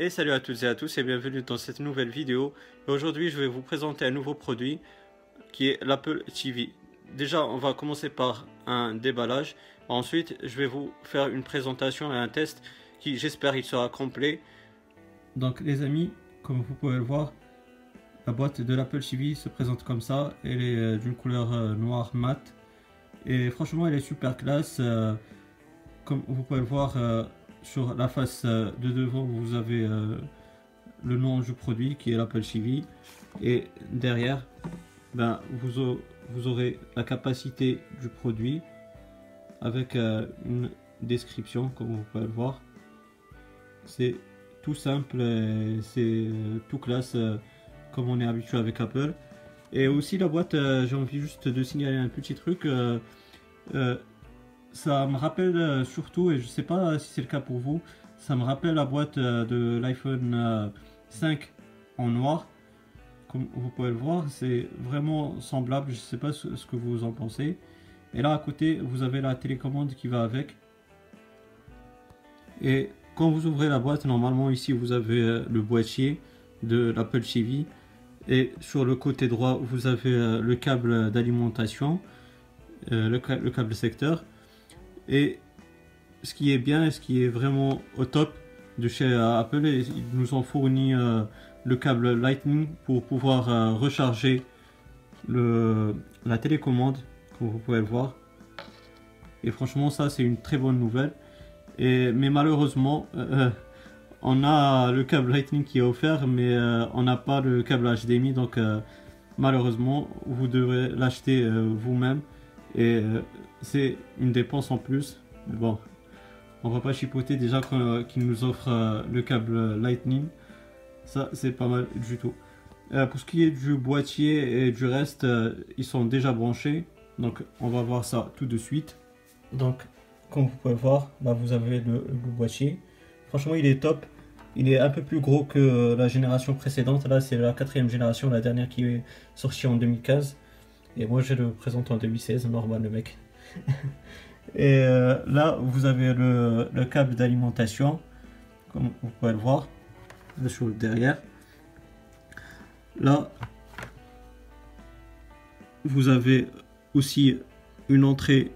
Et salut à toutes et à tous et bienvenue dans cette nouvelle vidéo. Aujourd'hui je vais vous présenter un nouveau produit qui est l'Apple TV. Déjà on va commencer par un déballage. Ensuite je vais vous faire une présentation et un test qui j'espère il sera complet. Donc les amis, comme vous pouvez le voir, la boîte de l'Apple TV se présente comme ça. Elle est euh, d'une couleur euh, noire mat. Et franchement elle est super classe. Euh, comme vous pouvez le voir sur la face euh, de devant, vous avez euh, le nom du produit qui est l'Apple TV. Et derrière, ben, vous, vous aurez la capacité du produit avec euh, une description, comme vous pouvez le voir. C'est tout simple, c'est tout classe comme on est habitué avec Apple. Et aussi la boîte, j'ai envie juste de signaler un petit truc ça me rappelle euh, surtout, et je sais pas si c'est le cas pour vous, ça me rappelle la boîte euh, de l'iPhone 5 euh, en noir. Comme vous pouvez le voir, c'est vraiment semblable, je sais pas ce, que vous en pensez. Et là à côté, vous avez la télécommande qui va avec. Et quand vous ouvrez la boîte, normalement ici vous avez le boîtier de l'Apple TV. Et sur le côté droit, vous avez le câble d'alimentation, le câble secteur. Et ce qui est bien et ce qui est vraiment au top de chez euh, Apple, ils nous ont fourni euh, le câble Lightning pour pouvoir euh, recharger la télécommande, comme vous pouvez le voir. Et franchement, ça c'est une très bonne nouvelle. Et, mais malheureusement, on a le câble Lightning qui est offert, mais on n'a pas le câble HDMI. Donc malheureusement, vous devrez l'acheter vous-même. Et c'est une dépense en plus. Mais bon, on va pas chipoter déjà qu'il nous offre euh, le câble Lightning. Ça, c'est pas mal du tout. Euh, pour ce qui est du boîtier et du reste, euh, ils sont déjà branchés. Donc, on va voir ça tout de suite. Donc, comme vous pouvez voir, là, vous avez le, boîtier. Franchement, il est top. Il est un peu plus gros que la génération précédente. Là, c'est la quatrième génération, la dernière qui est sortie en 2015. Et moi, je le présente en 2016. Normal, le mec. Et euh, là, vous avez le, câble d'alimentation, comme vous pouvez le voir, le derrière. Là, vous avez aussi une entrée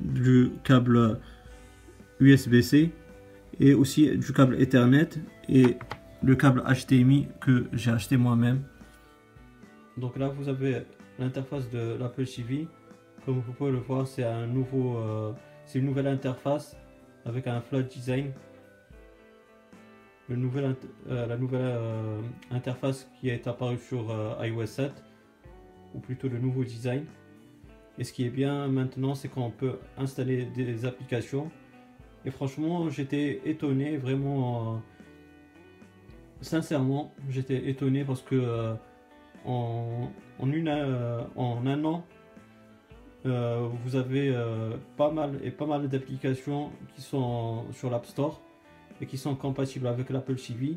du câble USB-C et aussi du câble Ethernet et le câble HDMI que j'ai acheté moi-même. Donc là, vous avez l'interface de l'Apple TV comme vous pouvez le voir, c'est un nouveau, euh, c'est une nouvelle interface avec un flat design. Le nouvel, euh, la nouvelle euh, interface qui est apparue sur iOS 7, ou plutôt le nouveau design. Et ce qui est bien maintenant, c'est qu'on peut installer des applications. Et franchement, j'étais étonné, vraiment, sincèrement, j'étais étonné parce que en, en un an, euh, vous avez euh, pas mal et pas mal d'applications qui sont sur l'App Store et qui sont compatibles avec l'Apple TV.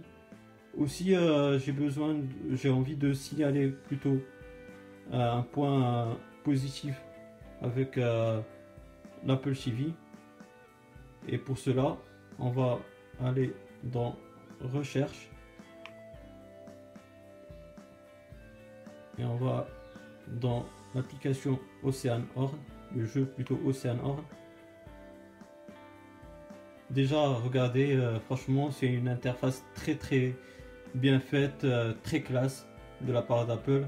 Aussi, euh, j'ai besoin, j'ai envie de signaler plutôt un point positif avec l'Apple TV. Et pour cela, on va aller dans Recherche et on va dans l'application Ocean Horn, le jeu plutôt Ocean Horn. Déjà, regardez, euh, franchement, c'est une interface très très bien faite, euh, très classe de la part d'Apple,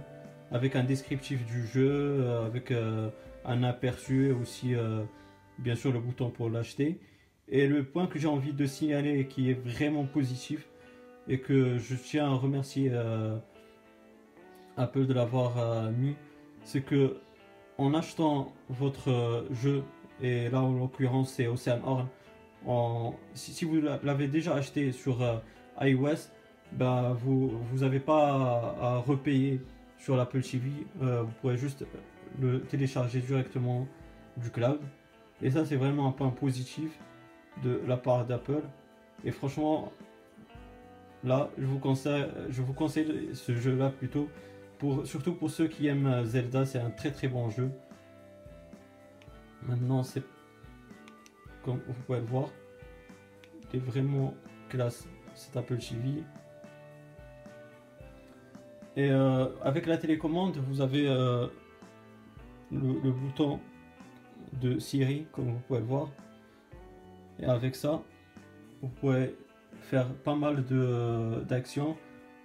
avec un descriptif du jeu, euh, avec un aperçu et aussi, bien sûr, le bouton pour l'acheter. Et le point que j'ai envie de signaler qui est vraiment positif, et que je tiens à remercier Apple de l'avoir mis c'est que en achetant votre euh, jeu, et là en l'occurrence c'est Ocean Horn, si, vous l'avez déjà acheté sur euh, iOS, bah, vous n'avez pas à, repayer sur l'Apple TV, euh, vous pourrez juste le télécharger directement du cloud. Et ça c'est vraiment un point positif de la part d'Apple. Et franchement, là je vous conseille, je vous conseille ce jeu là plutôt surtout pour ceux qui aiment euh, Zelda, c'est un très très bon jeu. Maintenant, c'est comme vous pouvez le voir, c'est vraiment classe. cet Apple TV. Et avec la télécommande, vous avez le, le, bouton de Siri, comme vous pouvez le voir. Et avec ça, vous pouvez faire pas mal d'actions.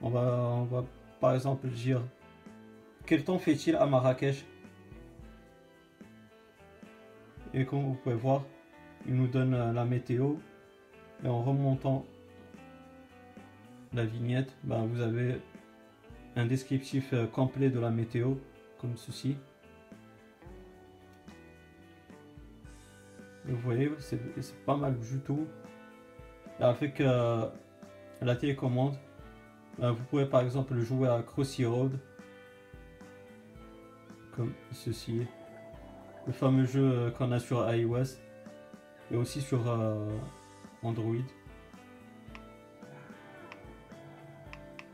On va, on va par exemple dire quel temps fait-il à Marrakech? Et comme vous pouvez voir, il nous donne euh, la météo. Et en remontant la vignette, ben vous avez un descriptif euh, complet de la météo, comme ceci. Vous voyez, c'est pas mal du tout. Avec euh, la télécommande, ben, vous pouvez par exemple jouer à Crossy Road comme ceci. Le fameux jeu euh, qu'on a sur iOS et aussi sur euh, Android.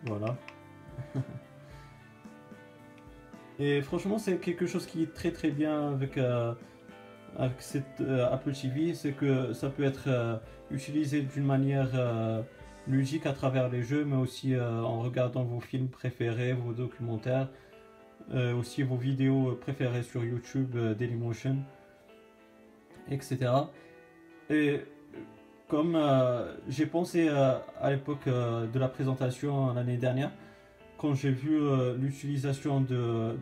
Voilà. et franchement, c'est quelque chose qui est très très bien avec, euh, avec cette Apple TV, c'est que ça peut être utilisé d'une manière ludique à travers les jeux, mais aussi en regardant vos films préférés, vos documentaires. Euh, aussi vos vidéos préférées sur YouTube, euh, Dailymotion, etc. Et comme euh, j'ai pensé à l'époque de la présentation l'année dernière, quand j'ai vu l'utilisation de,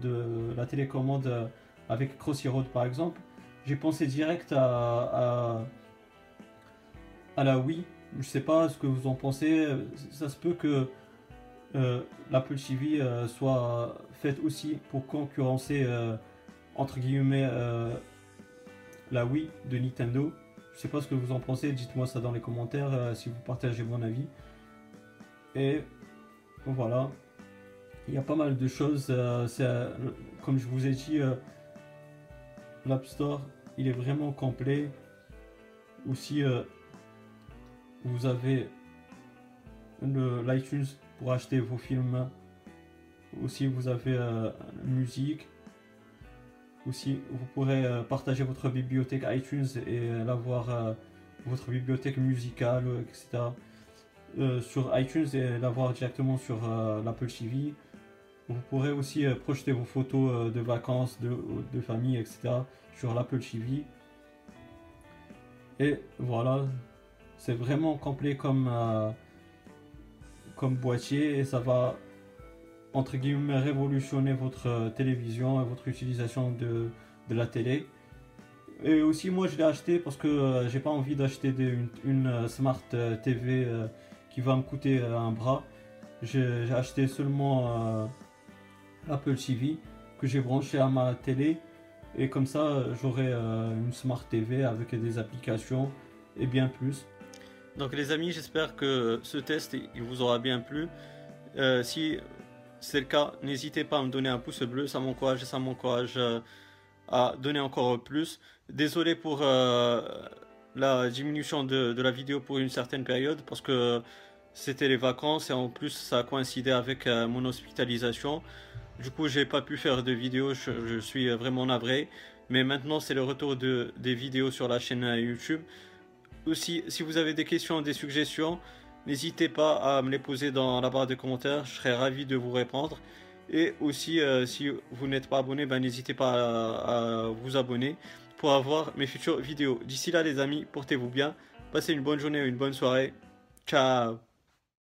la télécommande avec Crossy Road par exemple, j'ai pensé direct à, à, la Wii. Je sais pas ce que vous en pensez. Ça se peut que euh, l'Apple TV euh, soit faite aussi pour concurrencer euh, entre guillemets la Wii de Nintendo. Je sais pas ce que vous en pensez, dites-moi ça dans les commentaires si vous partagez mon avis. Et voilà, il y a pas mal de choses. comme je vous ai dit, l'App Store, il est vraiment complet. Aussi, vous avez l'iTunes pour acheter vos films. Aussi, vous avez euh, musique. Aussi, vous pourrez euh, partager votre bibliothèque iTunes et l'avoir, euh, votre bibliothèque musicale, etc. sur iTunes et l'avoir directement sur l'Apple TV. Vous pourrez aussi projeter vos photos de vacances, de famille, etc. sur l'Apple TV. Et voilà, c'est vraiment complet comme comme boîtier et ça va entre guillemets révolutionner votre euh, télévision et votre utilisation de, la télé. Et aussi moi je l'ai acheté parce que euh, j'ai pas envie d'acheter une, euh, Smart TV qui va me coûter un bras. J'ai acheté seulement Apple TV que j'ai branché à ma télé et comme ça j'aurai une Smart TV avec des applications et bien plus. Donc les amis, j'espère que ce test il vous aura bien plu. Euh, si c'est le cas, n'hésitez pas à me donner un pouce bleu, ça m'encourage et ça m'encourage euh, à donner encore plus. Désolé pour euh, la diminution de, la vidéo pour une certaine période parce que c'était les vacances et en plus ça a coïncidé avec mon hospitalisation. Du coup, j'ai pas pu faire de vidéo, je, suis vraiment navré. Mais maintenant, c'est le retour de, des vidéos sur la chaîne YouTube. Aussi, si vous avez des questions, des suggestions, n'hésitez pas à me les poser dans la barre de commentaires. Je serai ravi de vous répondre. Et aussi, euh, si vous n'êtes pas abonné, ben, n'hésitez pas à, vous abonner pour avoir mes futures vidéos. D'ici là, les amis, portez-vous bien. Passez une bonne journée, une bonne soirée. Ciao